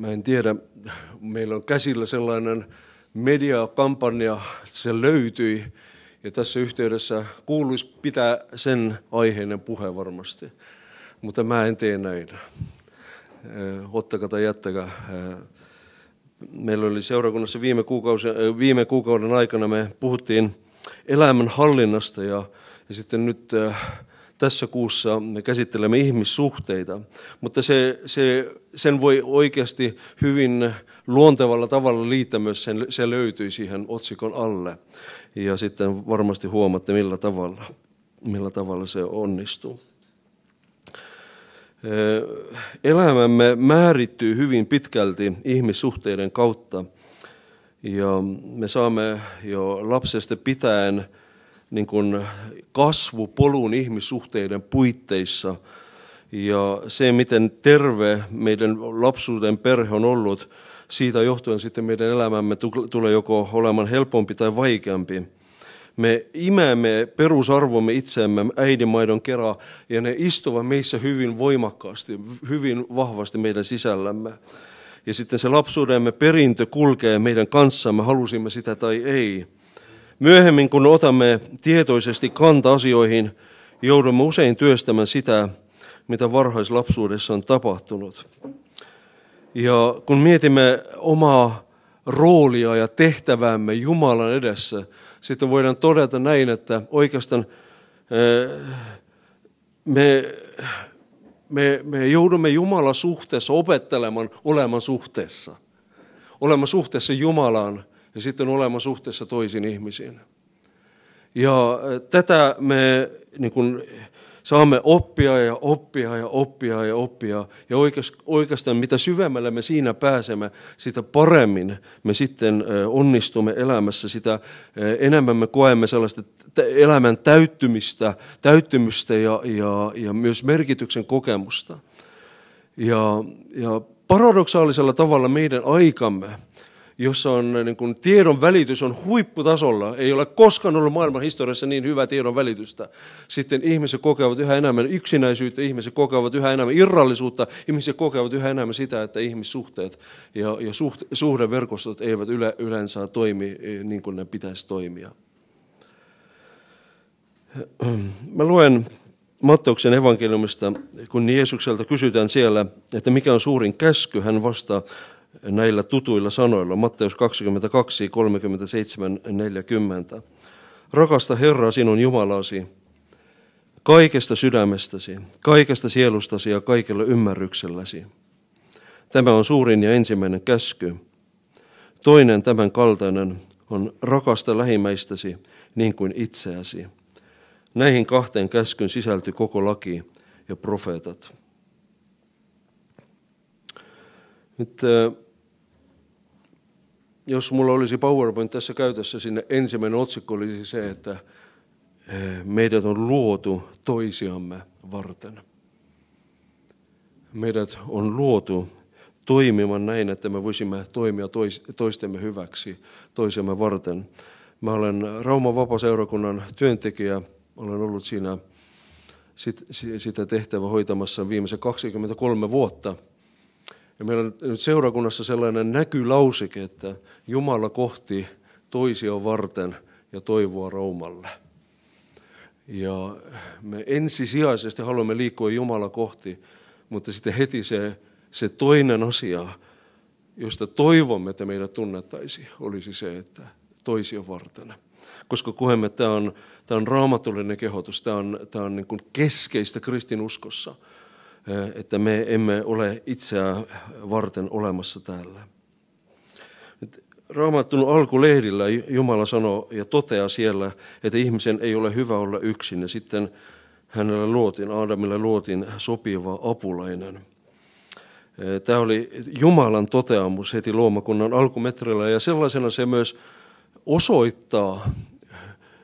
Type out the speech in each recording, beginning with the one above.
mä en tiedä, meillä on käsillä sellainen mediakampanja, se löytyi, ja tässä yhteydessä kuuluisi pitää sen aiheinen puhe varmasti. Mutta mä en tee näin. Ottakaa tai jättäkää. Meillä oli seurakunnassa viime, kuukausi, viime kuukauden aikana me puhuttiin elämän hallinnasta ja, ja sitten nyt tässä kuussa me käsittelemme ihmissuhteita, mutta se, se, sen voi oikeasti hyvin luontevalla tavalla liittää myös, sen, se löytyi siihen otsikon alle. Ja sitten varmasti huomaatte, millä tavalla, millä tavalla se onnistuu. Elämämme määrittyy hyvin pitkälti ihmissuhteiden kautta. Ja me saamme jo lapsesta pitäen niin kuin kasvupolun ihmissuhteiden puitteissa. Ja se, miten terve meidän lapsuuden perhe on ollut, siitä johtuen sitten meidän elämämme tulee joko olemaan helpompi tai vaikeampi. Me imämme perusarvomme itseämme äidinmaidon kerran ja ne istuvat meissä hyvin voimakkaasti, hyvin vahvasti meidän sisällämme. Ja sitten se lapsuudemme perintö kulkee meidän kanssamme, halusimme sitä tai ei. Myöhemmin, kun otamme tietoisesti kanta asioihin, joudumme usein työstämään sitä, mitä varhaislapsuudessa on tapahtunut. Ja kun mietimme omaa roolia ja tehtäväämme Jumalan edessä, sitten voidaan todeta näin, että oikeastaan eh, me, me, me joudumme Jumalan suhteessa opettelemaan olemaan suhteessa. Olemaan suhteessa Jumalaan ja sitten olemaan suhteessa toisiin ihmisiin. Ja eh, tätä me niin kuin, saamme oppia ja oppia ja oppia ja oppia. Ja oikeastaan mitä syvemmälle me siinä pääsemme, sitä paremmin me sitten onnistumme elämässä, sitä enemmän me koemme sellaista elämän täyttymistä, täyttymystä ja, ja, ja myös merkityksen kokemusta. Ja, ja paradoksaalisella tavalla meidän aikamme, jossa on niin kuin, tiedon välitys on huipputasolla. Ei ole koskaan ollut maailman historiassa niin hyvää tiedon välitystä. Sitten ihmiset kokevat yhä enemmän yksinäisyyttä, ihmiset kokevat yhä enemmän irrallisuutta, ihmiset kokevat yhä enemmän sitä, että ihmissuhteet ja, ja suht, suhdeverkostot eivät yle, yleensä toimi eh, niin kuin ne pitäisi toimia. Mä luen Matteuksen evankeliumista, kun Jeesukselta kysytään siellä, että mikä on suurin käsky, hän vastaa, näillä tutuilla sanoilla. Matteus 22, 37, 40. Rakasta Herraa sinun Jumalasi kaikesta sydämestäsi, kaikesta sielustasi ja kaikella ymmärrykselläsi. Tämä on suurin ja ensimmäinen käsky. Toinen tämän kaltainen on rakasta lähimmäistäsi niin kuin itseäsi. Näihin kahteen käskyn sisältyy koko laki ja profeetat. Nyt jos mulla olisi PowerPoint tässä käytössä, sinne ensimmäinen otsikko olisi se, että meidät on luotu toisiamme varten. Meidät on luotu toimimaan näin, että me voisimme toimia toistemme hyväksi, toisemme varten. Mä olen Rauman vapaseurakunnan työntekijä, olen ollut siinä sitä tehtävää hoitamassa viimeisen 23 vuotta – ja meillä on nyt seurakunnassa sellainen näkylausike, että Jumala kohti toisia varten ja toivoa Raumalle. Ja me ensisijaisesti haluamme liikkua Jumala kohti, mutta sitten heti se, se toinen asia, josta toivomme, että meidät tunnettaisiin, olisi se, että toisia varten. Koska että tämä on, tämä on raamatullinen kehotus, tämä on, tämä on niin kuin keskeistä kristinuskossa – että me emme ole itseä varten olemassa täällä. Raamatun alkulehdillä Jumala sanoo ja toteaa siellä, että ihmisen ei ole hyvä olla yksin. Ja sitten hänelle luotiin, Aadamille luotiin sopiva apulainen. Tämä oli Jumalan toteamus heti luomakunnan alkumetrillä ja sellaisena se myös osoittaa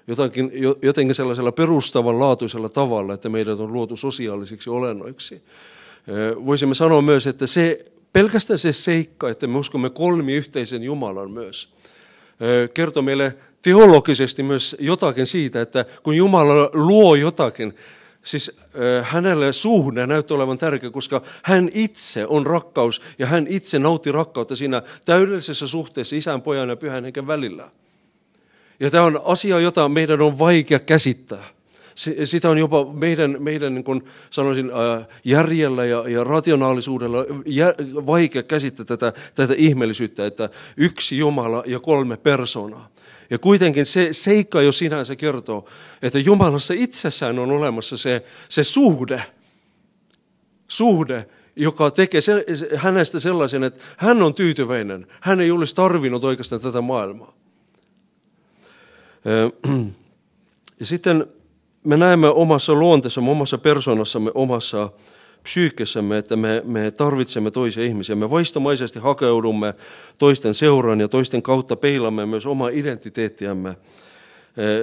jotenkin, jotenkin sellaisella perustavanlaatuisella tavalla, että meidät on luotu sosiaalisiksi olennoiksi. Voisimme sanoa myös, että se, pelkästään se seikka, että me uskomme kolmi yhteisen Jumalan myös, kertoo meille teologisesti myös jotakin siitä, että kun Jumala luo jotakin, siis hänelle suhde näyttää olevan tärkeä, koska hän itse on rakkaus ja hän itse nautti rakkautta siinä täydellisessä suhteessa isän, pojan ja pyhän henken välillä. Ja tämä on asia, jota meidän on vaikea käsittää. Sitä on jopa meidän, meidän niin kuin sanoisin, järjellä ja, ja rationaalisuudella vaikea käsittää tätä, tätä ihmeellisyyttä, että yksi Jumala ja kolme persoonaa. Ja kuitenkin se seikka jo sinänsä kertoo, että Jumalassa itsessään on olemassa se, se suhde, suhde, joka tekee se, hänestä sellaisen, että hän on tyytyväinen. Hän ei olisi tarvinnut oikeastaan tätä maailmaa. Ja sitten me näemme omassa luonteessamme, omassa persoonassamme, omassa psyykkessämme, että me, me tarvitsemme toisia ihmisiä. Me vaistomaisesti hakeudumme toisten seuraan ja toisten kautta peilamme myös omaa identiteettiämme.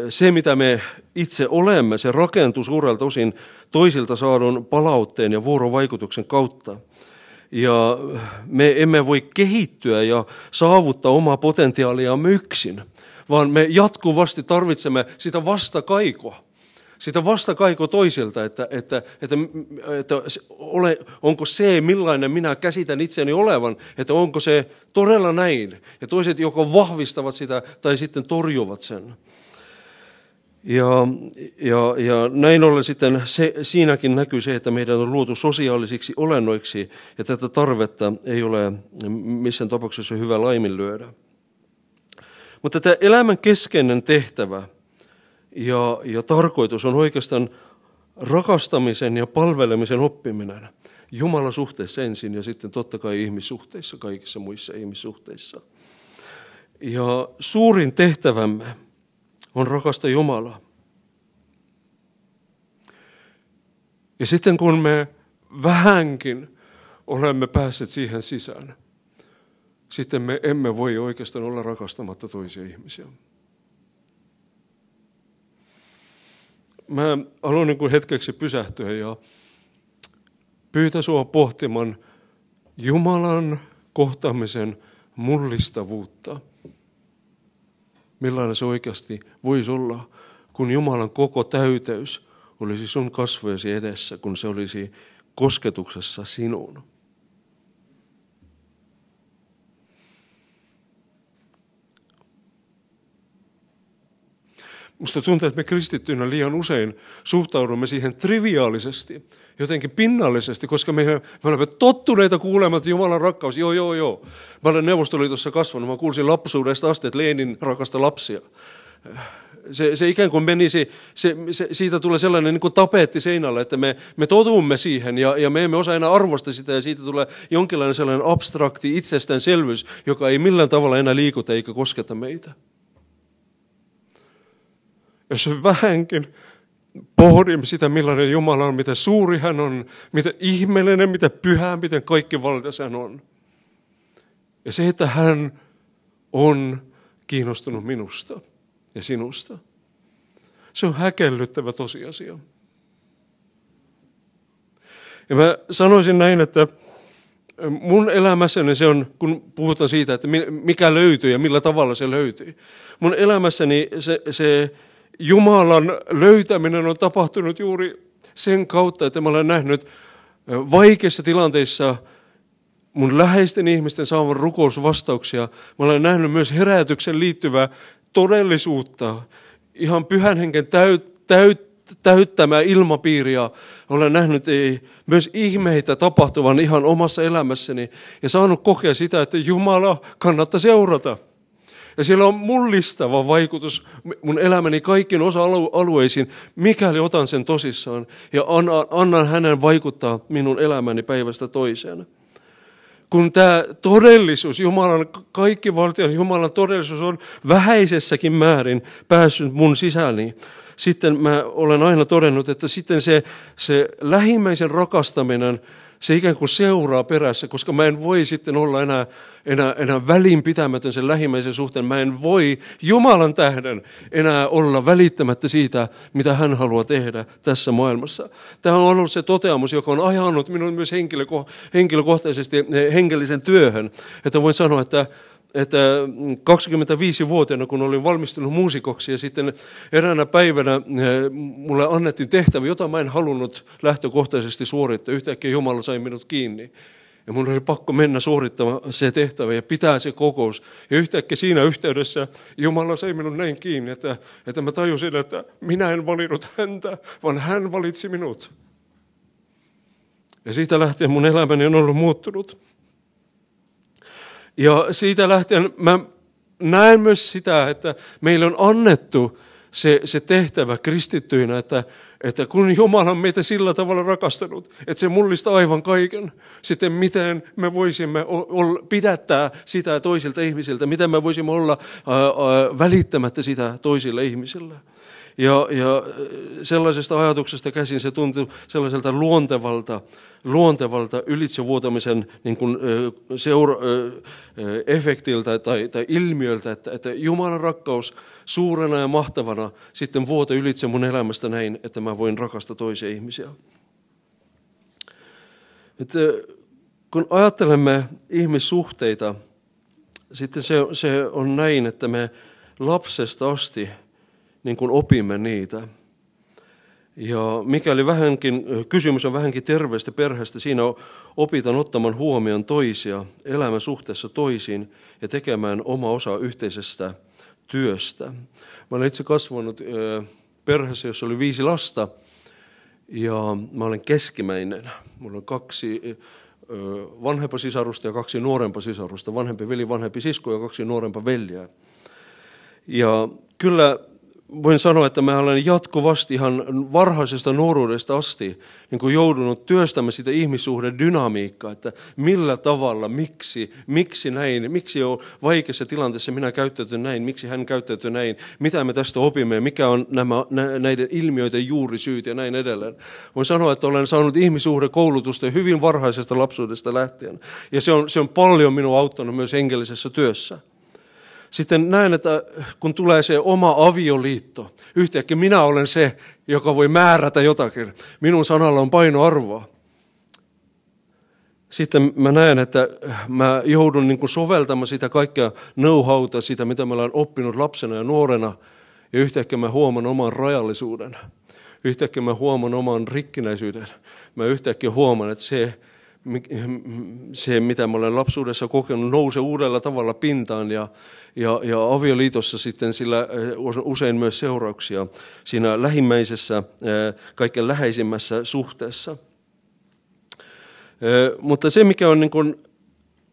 Se, mitä me itse olemme, se rakentuu suurelta osin toisilta saadun palautteen ja vuorovaikutuksen kautta. Ja me emme voi kehittyä ja saavuttaa omaa potentiaalia yksin, vaan me jatkuvasti tarvitsemme sitä vastakaikoa sitä vastakaiko toisilta, että, että, että, että ole, onko se, millainen minä käsitän itseni olevan, että onko se todella näin. Ja toiset joko vahvistavat sitä tai sitten torjuvat sen. Ja, ja, ja näin ollen sitten se, siinäkin näkyy se, että meidän on luotu sosiaalisiksi olennoiksi, ja tätä tarvetta ei ole missään tapauksessa hyvä laiminlyödä. Mutta tämä elämän keskeinen tehtävä – ja, ja tarkoitus on oikeastaan rakastamisen ja palvelemisen oppiminen. Jumalan suhteessa ensin ja sitten totta kai ihmissuhteissa, kaikissa muissa ihmissuhteissa. Ja suurin tehtävämme on rakasta Jumalaa. Ja sitten kun me vähänkin olemme päässeet siihen sisään, sitten me emme voi oikeastaan olla rakastamatta toisia ihmisiä. mä haluan niin hetkeksi pysähtyä ja pyytää sinua pohtimaan Jumalan kohtaamisen mullistavuutta. Millainen se oikeasti voisi olla, kun Jumalan koko täyteys olisi sun kasvojesi edessä, kun se olisi kosketuksessa sinuun. Musta tuntuu, että me kristittyinä liian usein suhtaudumme siihen triviaalisesti, jotenkin pinnallisesti, koska me, me olemme tottuneita kuulemaan, että Jumalan rakkaus, joo, joo, joo. Mä olen Neuvostoliitossa kasvanut, mä kuulsin lapsuudesta asti, että Lenin rakasta lapsia. Se, se ikään kuin menisi, se, se, siitä tulee sellainen niin kuin tapetti seinällä, että me, me totumme siihen ja, ja me emme osaa enää arvosta sitä ja siitä tulee jonkinlainen sellainen abstrakti itsestäänselvyys, joka ei millään tavalla enää liikuta eikä kosketa meitä jos vähänkin pohdimme sitä, millainen Jumala on, miten suuri hän on, miten ihmeellinen, miten pyhä, miten kaikki valtias hän on. Ja se, että hän on kiinnostunut minusta ja sinusta. Se on häkellyttävä tosiasia. Ja mä sanoisin näin, että mun elämässäni se on, kun puhutaan siitä, että mikä löytyy ja millä tavalla se löytyy. Mun elämässäni se, se Jumalan löytäminen on tapahtunut juuri sen kautta, että mä olen nähnyt vaikeissa tilanteissa mun läheisten ihmisten saavan rukousvastauksia. Mä olen nähnyt myös herätyksen liittyvää todellisuutta, ihan pyhän henken täyt, täyt, täyttämää ilmapiiriä. Olen nähnyt myös ihmeitä tapahtuvan ihan omassa elämässäni ja saanut kokea sitä, että Jumala kannattaa seurata. Ja sillä on mullistava vaikutus mun elämäni kaikkiin osa-alueisiin, mikäli otan sen tosissaan ja annan hänen vaikuttaa minun elämäni päivästä toiseen. Kun tämä todellisuus, Jumalan, kaikki valtion Jumalan todellisuus on vähäisessäkin määrin päässyt mun sisälni, sitten mä olen aina todennut, että sitten se, se lähimmäisen rakastaminen – se ikään kuin seuraa perässä, koska mä en voi sitten olla enää, enää, enää välinpitämätön sen lähimmäisen suhteen. Mä en voi Jumalan tähden enää olla välittämättä siitä, mitä hän haluaa tehdä tässä maailmassa. Tämä on ollut se toteamus, joka on ajanut minun myös henkilöko- henkilökohtaisesti hengellisen työhön. Että voin sanoa, että että 25-vuotiaana, kun olin valmistunut muusikoksi ja sitten eräänä päivänä mulle annettiin tehtävä, jota mä en halunnut lähtökohtaisesti suorittaa. Yhtäkkiä Jumala sai minut kiinni. Ja mun oli pakko mennä suorittamaan se tehtävä ja pitää se kokous. Ja yhtäkkiä siinä yhteydessä Jumala sai minun näin kiinni, että, että mä tajusin, että minä en valinnut häntä, vaan hän valitsi minut. Ja siitä lähtien mun elämäni on ollut muuttunut. Ja siitä lähtien mä näen myös sitä, että meille on annettu se, se tehtävä kristittyinä, että, että kun Jumala on meitä sillä tavalla rakastanut, että se mullistaa aivan kaiken, sitten miten me voisimme pidättää sitä toisilta ihmisiltä, miten me voisimme olla ää, ää, välittämättä sitä toisille ihmisille. Ja, ja sellaisesta ajatuksesta käsin se tuntui sellaiselta luontevalta, luontevalta ylitsevuotamisen niin kuin, seura, efektiltä tai, tai ilmiöltä, että, että Jumalan rakkaus suurena ja mahtavana sitten vuote ylitse mun elämästä näin, että mä voin rakastaa toisia ihmisiä. Että kun ajattelemme ihmissuhteita, sitten se, se on näin, että me lapsesta asti niin kuin opimme niitä. Ja mikäli vähänkin, kysymys on vähänkin terveestä perheestä, siinä opitaan ottamaan huomioon toisia, elämän suhteessa toisiin ja tekemään oma osa yhteisestä työstä. Mä olen itse kasvanut perheessä, jossa oli viisi lasta ja mä olen keskimäinen. Mulla on kaksi vanhempaa sisarusta ja kaksi nuorempaa sisarusta. Vanhempi veli, vanhempi sisko ja kaksi nuorempaa veljeä. Ja kyllä voin sanoa, että mä olen jatkuvasti ihan varhaisesta nuoruudesta asti niin kuin joudunut työstämään sitä ihmissuhden dynamiikkaa, että millä tavalla, miksi, miksi näin, miksi on vaikeassa tilanteessa minä käyttäytyn näin, miksi hän käyttäytyy näin, mitä me tästä opimme, mikä on nämä, näiden ilmiöiden juurisyyt ja näin edelleen. Voin sanoa, että olen saanut ihmissuhdekoulutusta hyvin varhaisesta lapsuudesta lähtien ja se on, se on paljon minua auttanut myös hengellisessä työssä sitten näen, että kun tulee se oma avioliitto, yhtäkkiä minä olen se, joka voi määrätä jotakin. Minun sanalla on painoarvoa. Sitten mä näen, että mä joudun niin soveltamaan sitä kaikkea know-howta, sitä mitä mä olen oppinut lapsena ja nuorena, ja yhtäkkiä mä huomaan oman rajallisuuden. Yhtäkkiä mä huomaan oman rikkinäisyyden. Mä yhtäkkiä huomaan, että se, se, mitä mä olen lapsuudessa kokenut, nousee uudella tavalla pintaan ja, ja, ja avioliitossa sitten sillä usein myös seurauksia siinä lähimmäisessä, kaiken läheisimmässä suhteessa. Mutta se, mikä on niin kuin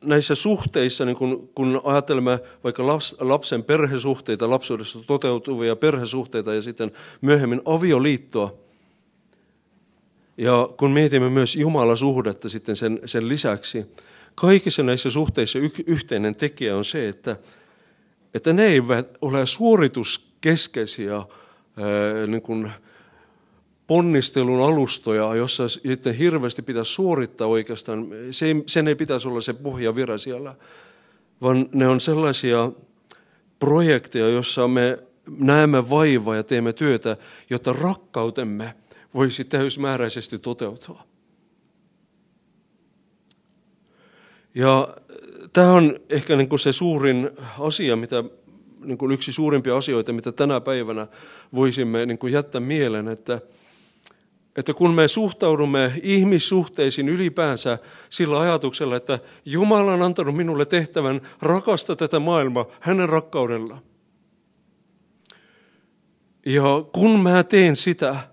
näissä suhteissa, niin kun, kun ajattelemme vaikka lapsen perhesuhteita, lapsuudessa toteutuvia perhesuhteita ja sitten myöhemmin avioliittoa, ja kun mietimme myös Jumalan suhdetta sitten sen, sen lisäksi, kaikissa näissä suhteissa y, yhteinen tekijä on se, että, että ne eivät ole suorituskeskeisiä ää, niin kuin ponnistelun alustoja, jossa sitten hirveästi pitäisi suorittaa oikeastaan. Se ei, sen ei pitäisi olla se pohjavira siellä, vaan ne on sellaisia projekteja, joissa me näemme vaivaa ja teemme työtä, jotta rakkautemme – voisi täysmääräisesti toteutua. Ja tämä on ehkä niin kuin se suurin asia, mitä, niin kuin yksi suurimpia asioita, mitä tänä päivänä voisimme niin kuin jättää mieleen, että, että kun me suhtaudumme ihmissuhteisiin ylipäänsä sillä ajatuksella, että Jumala on antanut minulle tehtävän rakastaa tätä maailmaa hänen rakkaudella. Ja kun mä teen sitä,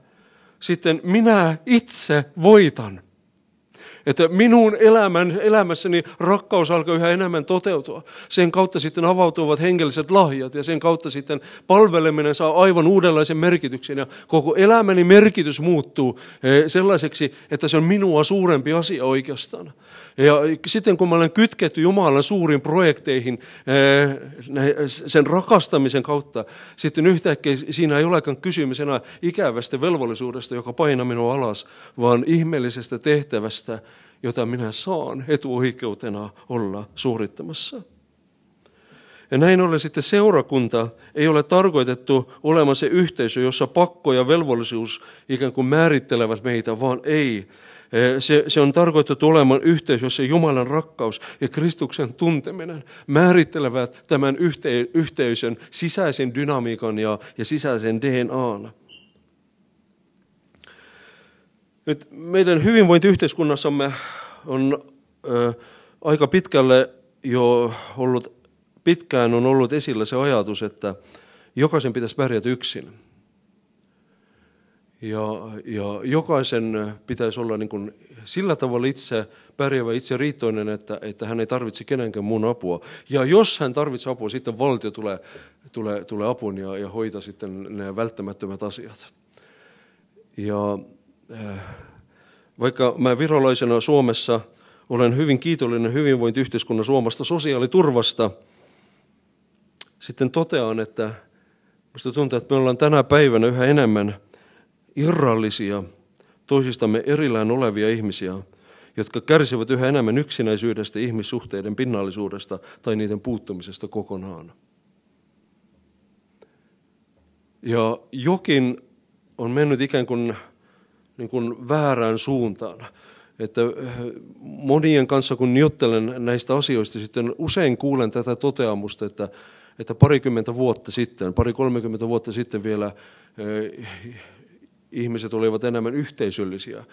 sitten minä itse voitan. Että minun elämän, elämässäni rakkaus alkaa yhä enemmän toteutua. Sen kautta sitten avautuvat hengelliset lahjat ja sen kautta sitten palveleminen saa aivan uudenlaisen merkityksen. Ja koko elämäni merkitys muuttuu eh, sellaiseksi, että se on minua suurempi asia oikeastaan. Ja sitten kun mä olen kytketty Jumalan suuriin projekteihin eh, sen rakastamisen kautta, sitten yhtäkkiä siinä ei olekaan kysymys enää ikävästä velvollisuudesta, joka painaa minua alas, vaan ihmeellisestä tehtävästä, jota minä saan etuoikeutena olla suorittamassa. Ja näin ollen sitten seurakunta ei ole tarkoitettu olemaan se yhteisö, jossa pakko ja velvollisuus ikään kuin määrittelevät meitä, vaan ei. Se, se on tarkoitettu olemaan yhteys, jossa Jumalan rakkaus ja Kristuksen tunteminen määrittelevät tämän yhte, yhteisön sisäisen dynamiikan ja, ja sisäisen DNAn. Nyt meidän hyvinvointiyhteiskunnassamme on ö, aika pitkälle jo ollut, pitkään on ollut esillä se ajatus, että jokaisen pitäisi pärjätä yksin. Ja, ja jokaisen pitäisi olla niin kuin sillä tavalla itse pärjäävä, itse riittoinen, että, että hän ei tarvitse kenenkään muun apua. Ja jos hän tarvitsee apua, sitten valtio tulee, tulee, tulee apuun ja, ja hoitaa sitten ne välttämättömät asiat. Ja äh, vaikka mä virolaisena Suomessa olen hyvin kiitollinen hyvinvointiyhteiskunnan Suomesta sosiaaliturvasta, sitten totean, että minusta tuntuu, että me ollaan tänä päivänä yhä enemmän – irrallisia, toisistamme erillään olevia ihmisiä, jotka kärsivät yhä enemmän yksinäisyydestä, ihmissuhteiden pinnallisuudesta tai niiden puuttumisesta kokonaan. Ja jokin on mennyt ikään kuin, niin kuin väärään suuntaan. Että äh, monien kanssa, kun juttelen näistä asioista, sitten usein kuulen tätä toteamusta, että, että parikymmentä vuotta sitten, pari kolmekymmentä vuotta sitten vielä äh, ihmiset olivat enemmän yhteisöllisiä.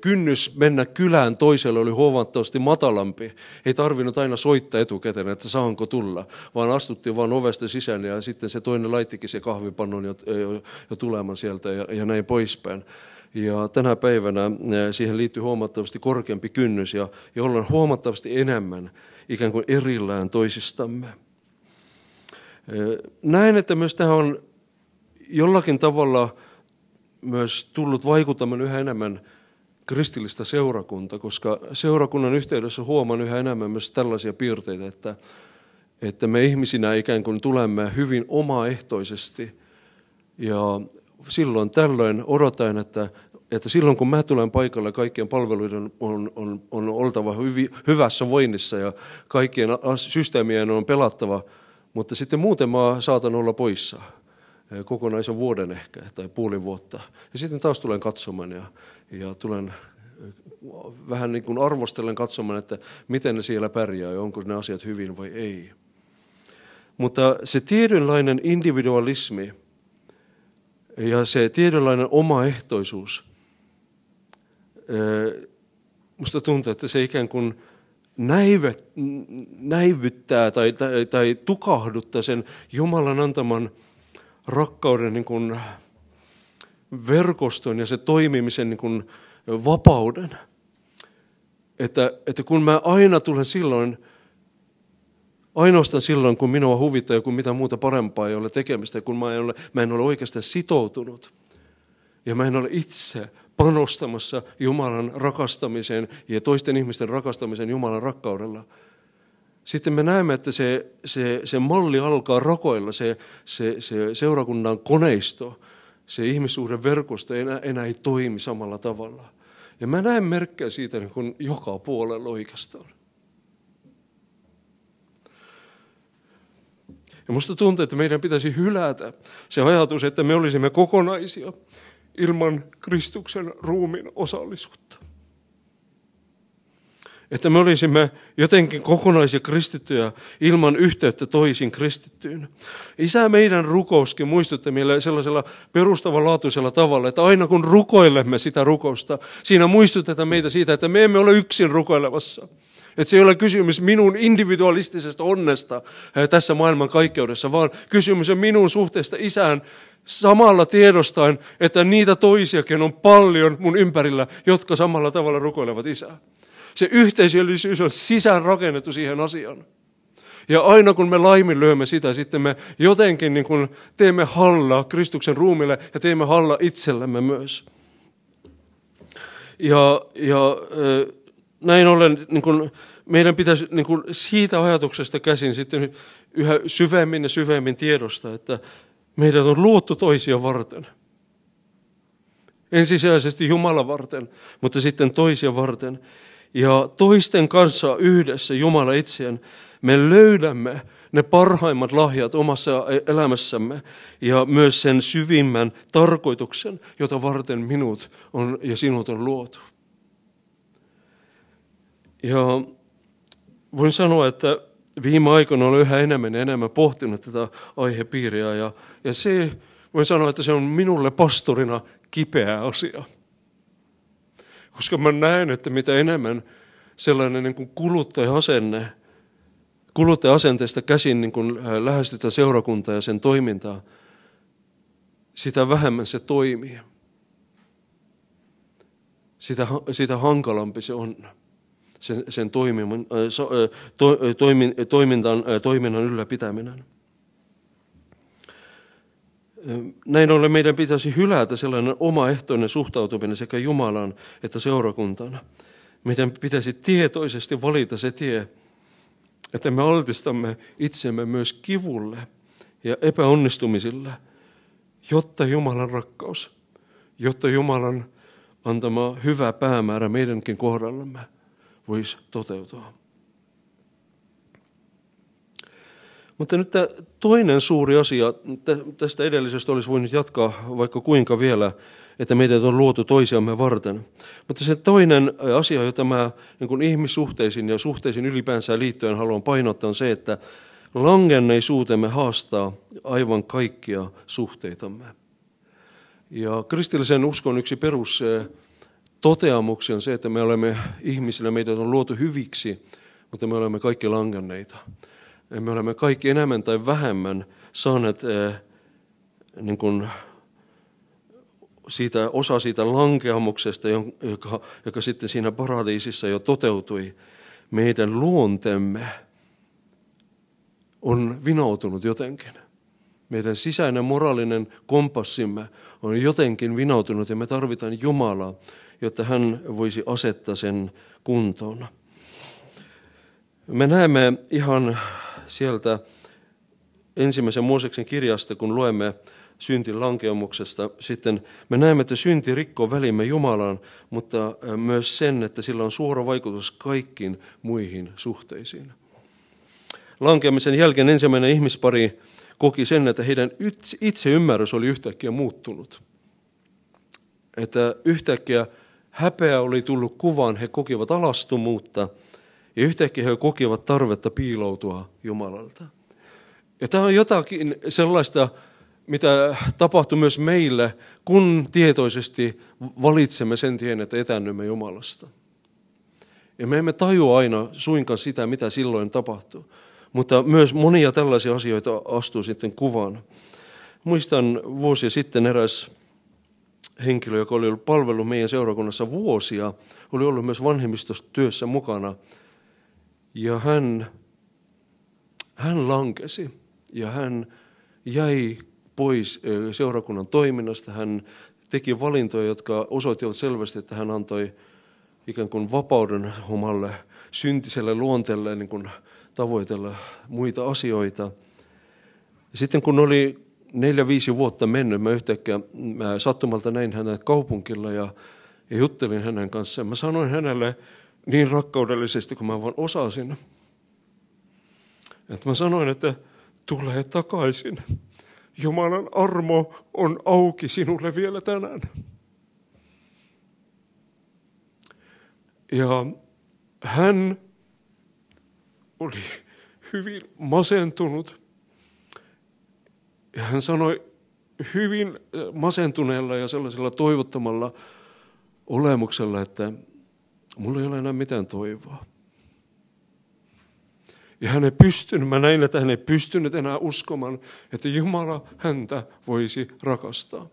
Kynnys mennä kylään toiselle oli huomattavasti matalampi. Ei tarvinnut aina soittaa etukäteen, että saanko tulla, vaan astuttiin vain ovesta sisään ja sitten se toinen laittikin se kahvipannun jo, jo, jo tulemaan sieltä ja, ja näin poispäin. Ja tänä päivänä siihen liittyy huomattavasti korkeampi kynnys ja, ja ollaan huomattavasti enemmän ikään kuin erillään toisistamme. Näen, että myös tämä on jollakin tavalla myös tullut vaikuttamaan yhä enemmän kristillistä seurakunta, koska seurakunnan yhteydessä huomaan yhä enemmän myös tällaisia piirteitä, että, että me ihmisinä ikään kuin tulemme hyvin omaehtoisesti. Ja silloin tällöin odotan, että, että silloin kun mä tulen paikalle, kaikkien palveluiden on, on, on oltava hyvi, hyvässä voinnissa ja kaikkien systeemien on pelattava, mutta sitten muuten mä saatan olla poissa kokonaisen vuoden ehkä tai puoli vuotta. Ja sitten taas tulen katsomaan ja, ja tulen vähän niin kuin arvostellen katsomaan, että miten ne siellä pärjää ja onko ne asiat hyvin vai ei. Mutta se tietynlainen individualismi ja se tietynlainen omaehtoisuus, musta tuntuu, että se ikään kuin näivyttää tai, tai, tai tukahduttaa sen Jumalan antaman – rakkauden niin kuin verkoston ja se toimimisen niin kuin vapauden. Että, että kun mä aina tulen silloin, ainoastaan silloin, kun minua huvittaa joku mitä muuta parempaa ei ole tekemistä, kun mä en ole, mä en ole oikeastaan sitoutunut. Ja mä en ole itse panostamassa Jumalan rakastamiseen ja toisten ihmisten rakastamiseen Jumalan rakkaudella – sitten me näemme, että se, se, se malli alkaa rakoilla, se, se, se seurakunnan koneisto, se ihmissuhden verkosto enää, enää ei toimi samalla tavalla. Ja mä näen merkkejä siitä niin kuin joka puolella oikeastaan. Ja musta tuntuu, että meidän pitäisi hylätä se ajatus, että me olisimme kokonaisia ilman Kristuksen ruumin osallisuutta että me olisimme jotenkin kokonaisia kristittyjä ilman yhteyttä toisiin kristittyyn. Isä meidän rukouskin muistutti meille sellaisella perustavanlaatuisella tavalla, että aina kun rukoilemme sitä rukousta, siinä muistutetaan meitä siitä, että me emme ole yksin rukoilevassa. Että se ei ole kysymys minun individualistisesta onnesta eh, tässä maailman kaikkeudessa, vaan kysymys on minun suhteesta isään samalla tiedostaen, että niitä toisiakin on paljon mun ympärillä, jotka samalla tavalla rukoilevat isää. Se yhteisöllisyys on sisään rakennettu siihen asiaan. Ja aina kun me laiminlyömme sitä, sitten me jotenkin niin kuin teemme hallaa Kristuksen ruumille ja teemme halla itsellemme myös. Ja, ja näin ollen niin kuin meidän pitäisi niin kuin siitä ajatuksesta käsin sitten yhä syvemmin ja syvemmin tiedosta, että meidät on luotu toisia varten. Ensisijaisesti Jumala varten, mutta sitten toisia varten ja toisten kanssa yhdessä Jumala itseään, me löydämme ne parhaimmat lahjat omassa elämässämme ja myös sen syvimmän tarkoituksen, jota varten minut on ja sinut on luotu. Ja voin sanoa, että viime aikoina olen yhä enemmän ja enemmän pohtinut tätä aihepiiriä ja, ja se, voin sanoa, että se on minulle pastorina kipeä asia. Koska mä näen, että mitä enemmän sellainen niin kuin kuluttaja-asenne, kuluttaja-asenteesta käsin niin kuin äh, lähestytään seurakuntaa ja sen toimintaa, sitä vähemmän se toimii. Sitä, sitä hankalampi se on sen, sen äh, äh, to, äh, toimin, toimintan, toiminnan ylläpitäminen. Näin ollen meidän pitäisi hylätä sellainen omaehtoinen suhtautuminen sekä Jumalan että seurakuntana. Meidän pitäisi tietoisesti valita se tie, että me altistamme itsemme myös kivulle ja epäonnistumisille, jotta Jumalan rakkaus, jotta Jumalan antama hyvä päämäärä meidänkin kohdallamme – voisi toteutua. Mutta nyt tämä toinen suuri asia, tästä edellisestä olisi voinut jatkaa vaikka kuinka vielä, että meidät on luotu toisiamme varten. Mutta se toinen asia, jota mä niin kuin ihmissuhteisiin ja suhteisiin ylipäänsä liittyen haluan painottaa, on se, että langenneisuutemme haastaa aivan kaikkia suhteitamme. Ja kristillisen uskon yksi perus toteamuksia on se, että me olemme ihmisinä, meidät on luotu hyviksi, mutta me olemme kaikki langanneita. Me olemme kaikki enemmän tai vähemmän saaneet eh, niin kuin, siitä, osa siitä lankeamuksesta, joka, joka sitten siinä paratiisissa jo toteutui. Meidän luontemme on vinoutunut jotenkin. Meidän sisäinen moraalinen kompassimme on jotenkin vinoutunut ja me tarvitaan Jumalaa, jotta hän voisi asettaa sen kuntoon. Me näemme ihan sieltä ensimmäisen Mooseksen kirjasta, kun luemme syntin lankeamuksesta, sitten me näemme, että synti rikkoo välimme Jumalaan, mutta myös sen, että sillä on suora vaikutus kaikkiin muihin suhteisiin. Lankeamisen jälkeen ensimmäinen ihmispari koki sen, että heidän itse ymmärrys oli yhtäkkiä muuttunut. Että yhtäkkiä häpeä oli tullut kuvaan, he kokivat alastumuutta ja yhtäkkiä he kokivat tarvetta piiloutua Jumalalta. Ja tämä on jotakin sellaista, mitä tapahtui myös meille, kun tietoisesti valitsemme sen tien, että etännymme Jumalasta. Ja me emme tajua aina suinkaan sitä, mitä silloin tapahtuu. Mutta myös monia tällaisia asioita astuu sitten kuvaan. Muistan vuosia sitten eräs henkilö, joka oli ollut palvellut meidän seurakunnassa vuosia, oli ollut myös vanhemmistotyössä mukana. Ja hän, hän lankesi ja hän jäi pois seurakunnan toiminnasta. Hän teki valintoja, jotka osoittivat selvästi, että hän antoi ikään kuin vapauden omalle syntiselle luonteelle niin kuin tavoitella muita asioita. Sitten kun oli neljä-viisi vuotta mennyt, mä yhtäkkiä mä sattumalta näin hänet kaupunkilla ja, ja juttelin hänen kanssaan. Mä sanoin hänelle niin rakkaudellisesti kuin mä vaan osasin. Että mä sanoin, että tule takaisin. Jumalan armo on auki sinulle vielä tänään. Ja hän oli hyvin masentunut ja hän sanoi hyvin masentuneella ja sellaisella toivottomalla olemuksella, että mulla ei ole enää mitään toivoa. Ja hän ei pystynyt, mä näin, että hän ei pystynyt enää uskomaan, että Jumala häntä voisi rakastaa.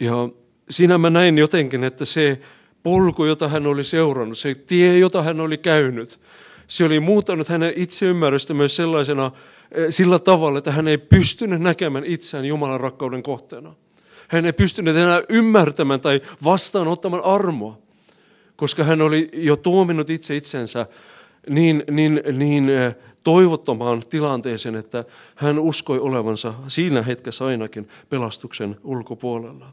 Ja siinä mä näin jotenkin, että se polku, jota hän oli seurannut, se tie, jota hän oli käynyt, se oli muuttanut hänen itseymmärrystä myös sellaisena, eh, sillä tavalla, että hän ei pystynyt näkemään itseään Jumalan rakkauden kohteena. Hän ei pystynyt enää ymmärtämään tai vastaanottamaan armoa, koska hän oli jo tuominut itse itsensä niin, niin, niin eh, toivottomaan tilanteeseen, että hän uskoi olevansa siinä hetkessä ainakin pelastuksen ulkopuolella.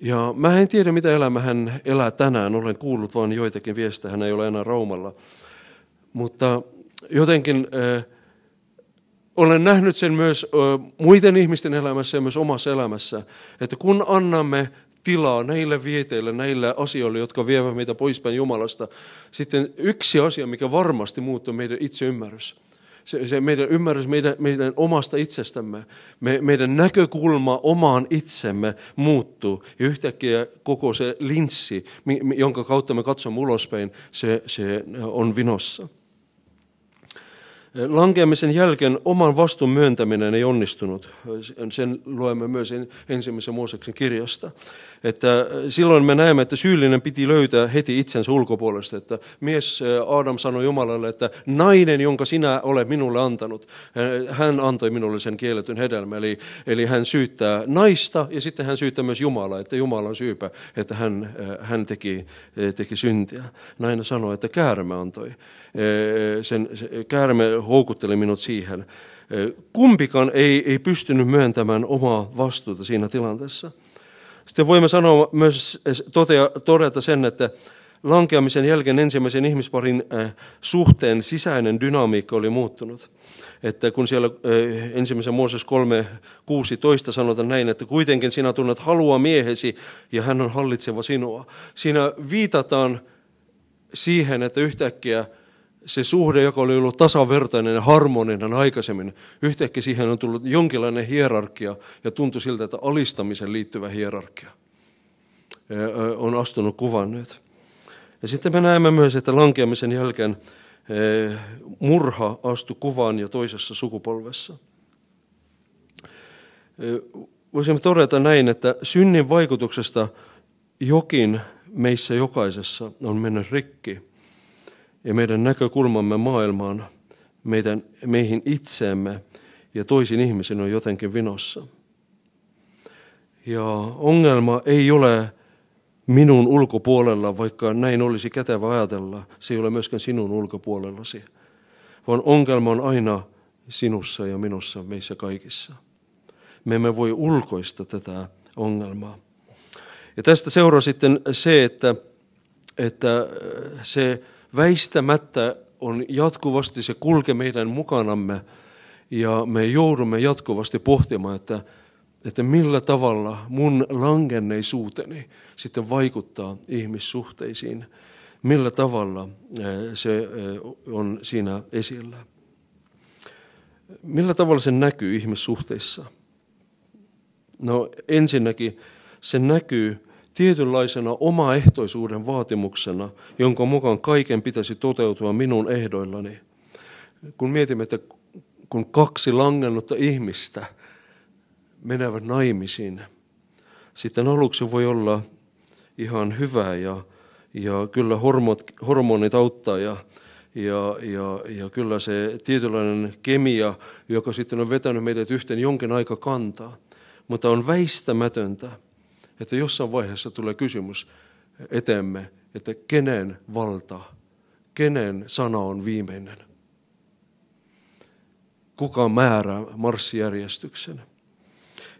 Ja mä en tiedä, mitä elämä hän elää tänään. Olen kuullut vain joitakin viestejä. Hän ei ole enää Raumalla. Mutta jotenkin äh, olen nähnyt sen myös muiden ihmisten elämässä ja myös omassa elämässä, että kun annamme tilaa näille vieteille, näille asioille, jotka vievät meitä poispäin Jumalasta. Sitten yksi asia, mikä varmasti muuttuu, meidän itseymmärrys. Se, se meidän ymmärrys meidän, meidän omasta itsestämme, me, meidän näkökulma omaan itsemme muuttuu. Ja yhtäkkiä koko se linssi, jonka kautta me katsomme ulospäin, se, se on vinossa. Lankeamisen jälkeen oman vastuun myöntäminen ei onnistunut. Sen luemme myös ensimmäisen Mooseksen kirjasta. Että silloin me näemme, että syyllinen piti löytää heti itsensä ulkopuolesta. Että mies Adam sanoi Jumalalle, että nainen, jonka sinä olet minulle antanut, hän antoi minulle sen kielletyn hedelmän. Eli, eli hän syyttää naista ja sitten hän syyttää myös Jumalaa, että Jumala on syypä, että hän, hän teki, teki syntiä. Nainen sanoi, että käärme antoi sen, käärme houkutteli minut siihen. Kumpikaan ei, ei pystynyt myöntämään omaa vastuuta siinä tilanteessa. Sitten voimme sanoa myös totea, todeta sen, että lankeamisen jälkeen ensimmäisen ihmisparin suhteen sisäinen dynamiikka oli muuttunut. Että kun siellä ensimmäisen Mooses 3.16 sanotaan näin, että kuitenkin sinä tunnet halua miehesi ja hän on hallitseva sinua. Siinä viitataan siihen, että yhtäkkiä se suhde, joka oli ollut tasavertainen ja harmoninen aikaisemmin, yhtäkkiä siihen on tullut jonkinlainen hierarkia ja tuntui siltä, että alistamisen liittyvä hierarkia on astunut kuvan. Ja sitten me näemme myös, että lankeamisen jälkeen murha astui kuvaan jo toisessa sukupolvessa. Voisimme todeta näin, että synnin vaikutuksesta jokin meissä jokaisessa on mennyt rikki – ja meidän näkökulmamme maailmaan, meidän, meihin itseemme ja toisin ihmisen on jotenkin vinossa. Ja ongelma ei ole minun ulkopuolella, vaikka näin olisi kätevä ajatella. Se ei ole myöskään sinun ulkopuolellasi, vaan ongelma on aina sinussa ja minussa, meissä kaikissa. Me emme voi ulkoista tätä ongelmaa. Ja tästä seuraa sitten se, että, että se väistämättä on jatkuvasti, se kulke meidän mukanamme ja me joudumme jatkuvasti pohtimaan, että, että millä tavalla mun langenneisuuteni sitten vaikuttaa ihmissuhteisiin, millä tavalla eh, se eh, on siinä esillä. Millä tavalla se näkyy ihmissuhteissa? No ensinnäkin se näkyy tietynlaisena omaehtoisuuden vaatimuksena, jonka mukaan kaiken pitäisi toteutua minun ehdoillani. Kun mietimme, että kun kaksi langennutta ihmistä menevät naimisiin, sitten aluksi voi olla ihan hyvä ja, ja kyllä hormonit, hormonit auttaa ja, ja, ja, ja kyllä se tietynlainen kemia, joka sitten on vetänyt meidät yhteen jonkin aika kantaa. Mutta on väistämätöntä, että jossain vaiheessa tulee kysymys eteemme, että kenen valta, kenen sana on viimeinen. Kuka määrää marssijärjestyksen?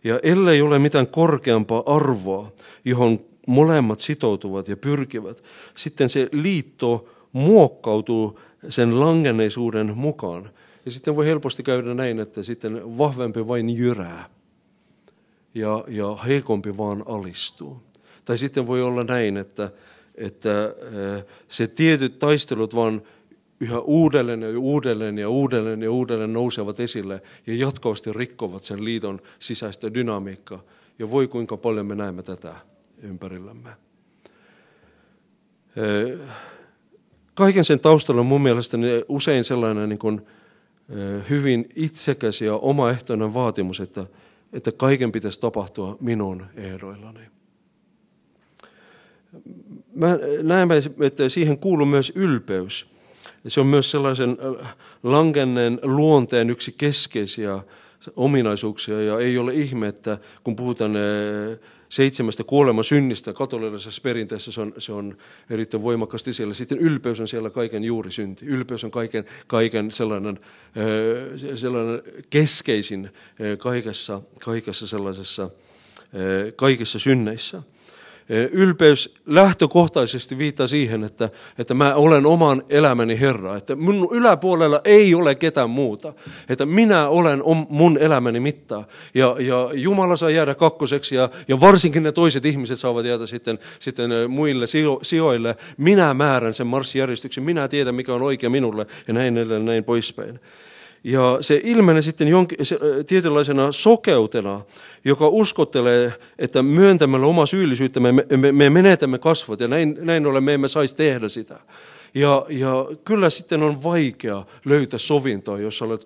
Ja ellei ole mitään korkeampaa arvoa, johon molemmat sitoutuvat ja pyrkivät, sitten se liitto muokkautuu sen langenneisuuden mukaan. Ja sitten voi helposti käydä näin, että sitten vahvempi vain jyrää ja, ja heikompi vaan alistuu. Tai sitten voi olla näin, että, että äh, se tietyt taistelut vaan yhä uudelleen ja uudelleen ja uudelleen ja uudelleen nousevat esille ja jatkuvasti rikkovat sen liiton sisäistä dynamiikkaa. Ja voi kuinka paljon me näemme tätä ympärillämme. Äh, kaiken sen taustalla on mun mielestä usein sellainen niin kuin, äh, hyvin itsekäs ja omaehtoinen vaatimus, että – että kaiken pitäisi tapahtua minun ehdoillani. Mä näen, että siihen kuuluu myös ylpeys. Se on myös sellaisen äh, langenneen luonteen yksi keskeisiä ominaisuuksia ja ei ole ihme, että kun puhutaan äh, seitsemästä kuoleman synnistä katolilaisessa perinteessä se on, se on erittäin voimakkaasti siellä. Sitten ylpeys on siellä kaiken juurisynti. Ylpeys on kaiken, kaiken sellainen, sellainen keskeisin kaikessa, kaikessa sellaisessa, kaikissa synneissä. Ylpeys lähtökohtaisesti viittaa siihen, että, että mä olen oman elämäni Herra, että mun yläpuolella ei ole ketään muuta, että minä olen mun elämäni mittaa. Ja, ja Jumala saa jäädä kakkoseksi ja, ja varsinkin ne toiset ihmiset saavat jäädä sitten, sitten muille sijo, sijoille. Minä määrän sen marssijärjestyksen, minä tiedän mikä on oikea minulle ja näin edelleen näin poispäin. Ja se ilmenee sitten jonkin, se, tietynlaisena sokeutena, joka uskottelee, että myöntämällä oma syyllisyyttä me, me, me menetämme kasvot ja näin, näin ollen me emme saisi tehdä sitä. Ja, ja kyllä sitten on vaikea löytää sovintoa, jos olet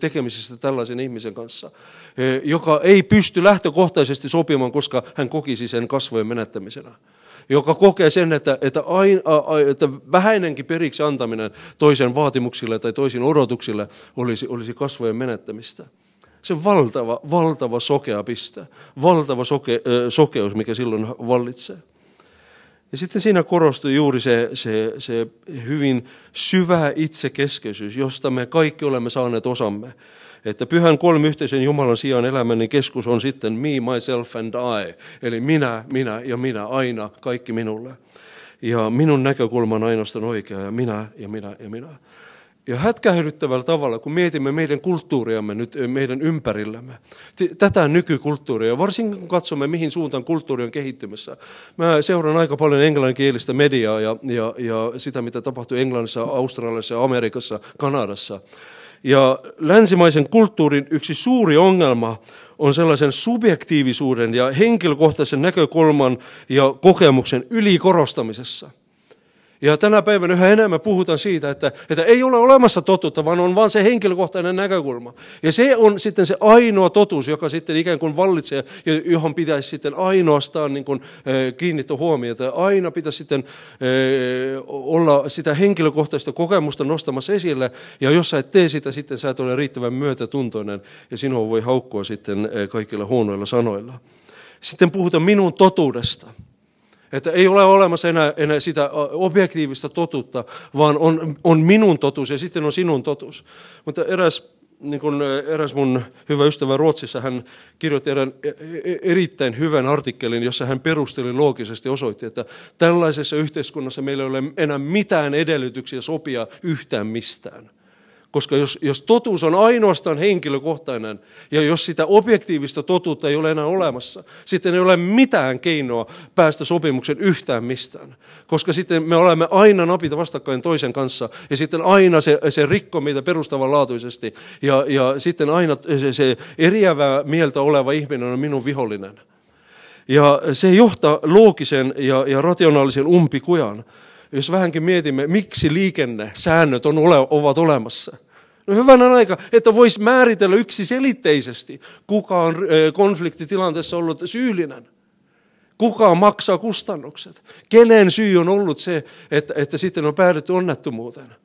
tekemisissä tällaisen ihmisen kanssa, e, joka ei pysty lähtökohtaisesti sopimaan, koska hän kokisi sen kasvojen menettämisenä joka kokee sen, että, että, aina, että vähäinenkin periksi antaminen toisen vaatimuksille tai toisin odotuksille olisi, olisi kasvojen menettämistä. Se valtava, valtava sokea piste, valtava soke, sokeus, mikä silloin vallitsee. Ja sitten siinä korostui juuri se, se, se hyvin syvä itsekeskeisyys, josta me kaikki olemme saaneet osamme että pyhän kolmiyhteisön Jumalan sijaan elämäni keskus on sitten me, myself and I. Eli minä, minä ja minä, aina, kaikki minulle. Ja minun näkökulma on ainoastaan oikea ja minä ja minä ja minä. Ja hätkähdyttävällä tavalla, kun mietimme meidän kulttuuriamme nyt meidän ympärillämme, tätä nykykulttuuria, varsinkin kun katsomme, mihin suuntaan kulttuuri on kehittymässä. Mä seuraan aika paljon englanninkielistä mediaa ja, ja, ja sitä, mitä tapahtuu Englannissa, Australiassa, Amerikassa, Kanadassa. Ja länsimaisen kulttuurin yksi suuri ongelma on sellaisen subjektiivisuuden ja henkilökohtaisen näkökulman ja kokemuksen ylikorostamisessa – ja tänä päivänä yhä enemmän puhutaan siitä, että, että ei ole olemassa totuutta, vaan on vain se henkilökohtainen näkökulma. Ja se on sitten se ainoa totuus, joka sitten ikään kuin vallitsee, ja johon pitäisi sitten ainoastaan niin kuin, kiinnittää huomiota. Aina pitäisi sitten olla sitä henkilökohtaista kokemusta nostamassa esille, ja jos sä et tee sitä, sitten sä et ole riittävän myötätuntoinen, ja sinua voi haukkua sitten kaikilla huonoilla sanoilla. Sitten puhutaan minun totuudesta. Että ei ole olemassa enää, enää sitä objektiivista totuutta, vaan on, on minun totuus ja sitten on sinun totuus. Mutta eräs, niin kuin eräs mun hyvä ystävä Ruotsissa, hän kirjoitti erään e, e, erittäin hyvän artikkelin, jossa hän perusteli loogisesti, osoitti, että tällaisessa yhteiskunnassa meillä ei ole enää mitään edellytyksiä sopia yhtään mistään. Koska jos, jos totuus on ainoastaan henkilökohtainen ja jos sitä objektiivista totuutta ei ole enää olemassa, sitten ei ole mitään keinoa päästä sopimuksen yhtään mistään. Koska sitten me olemme aina napita vastakkain toisen kanssa ja sitten aina se, se rikko meitä perustavanlaatuisesti ja, ja sitten aina se, se eriävää mieltä oleva ihminen on minun vihollinen. Ja se johtaa loogisen ja, ja rationaalisen umpikujan jos vähänkin mietimme, miksi liikennesäännöt on ole, ovat olemassa. No hyvänä aika, että voisi määritellä yksiselitteisesti, kuka on konfliktitilanteessa ollut syyllinen. Kuka maksaa kustannukset? Kenen syy on ollut se, että, että sitten on päädytty onnettomuuteen?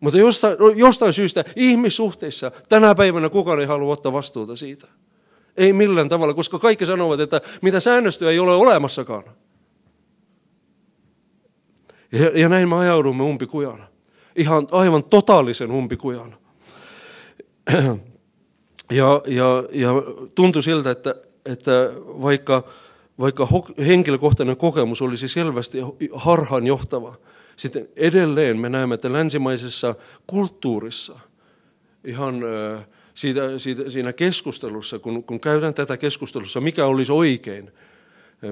Mutta jostain, jostain syystä ihmissuhteissa tänä päivänä kukaan ei halua ottaa vastuuta siitä. Ei millään tavalla, koska kaikki sanovat, että mitä säännöstöä ei ole olemassakaan. Ja, ja näin me ajaudumme umpikujaan. Ihan aivan totaalisen umpikujan. Ja, ja, ja tuntui siltä, että, että vaikka, vaikka henkilökohtainen kokemus olisi selvästi harhaanjohtava, sitten edelleen me näemme, että länsimaisessa kulttuurissa ihan siitä, siitä, siinä keskustelussa, kun, kun käydään tätä keskustelussa, mikä olisi oikein,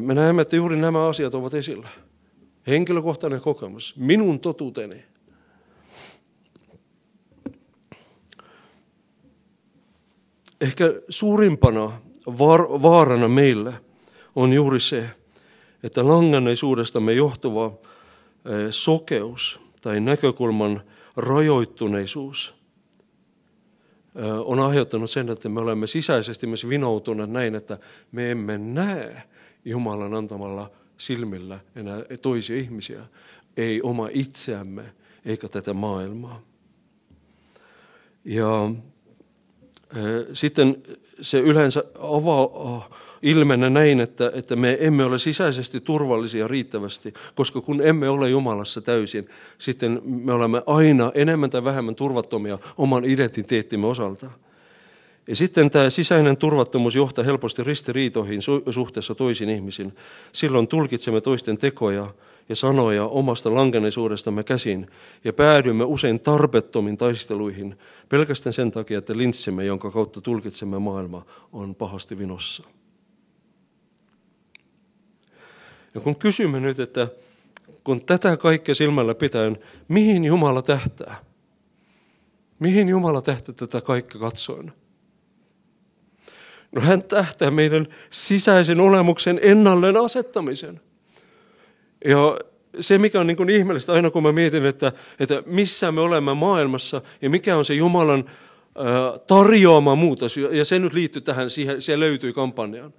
me näemme, että juuri nämä asiat ovat esillä. Henkilökohtainen kokemus, minun totuuteni. Ehkä suurimpana vaarana meille on juuri se, että langanneisuudestamme johtuva eh, sokeus tai näkökulman rajoittuneisuus eh, on aiheuttanut sen, että me olemme sisäisesti myös vinoutuneet näin, että me emme näe Jumalan antamalla silmillä enää toisia ihmisiä, ei oma itseämme eikä tätä maailmaa. Ja sitten se yleensä avaa ilmenä näin, että, että me emme ole sisäisesti turvallisia riittävästi, koska kun emme ole Jumalassa täysin, sitten me olemme aina enemmän tai vähemmän turvattomia oman identiteettimme osalta. Ja sitten tämä sisäinen turvattomuus johtaa helposti ristiriitoihin suhteessa toisiin ihmisiin. Silloin tulkitsemme toisten tekoja ja sanoja omasta lankeneisuudestamme käsin ja päädymme usein tarpeettomiin taisteluihin pelkästään sen takia, että linssimme, jonka kautta tulkitsemme maailma, on pahasti vinossa. Ja kun kysymme nyt, että kun tätä kaikkea silmällä pitäen, mihin Jumala tähtää? Mihin Jumala tähtää tätä kaikkea katsoen? No hän tähtää meidän sisäisen olemuksen ennalleen asettamisen. Ja se, mikä on niin kuin ihmeellistä aina, kun mä mietin, että, että missä me olemme maailmassa ja mikä on se Jumalan tarjoama muutos, ja se nyt liittyy tähän, siihen, se löytyy kampanjaan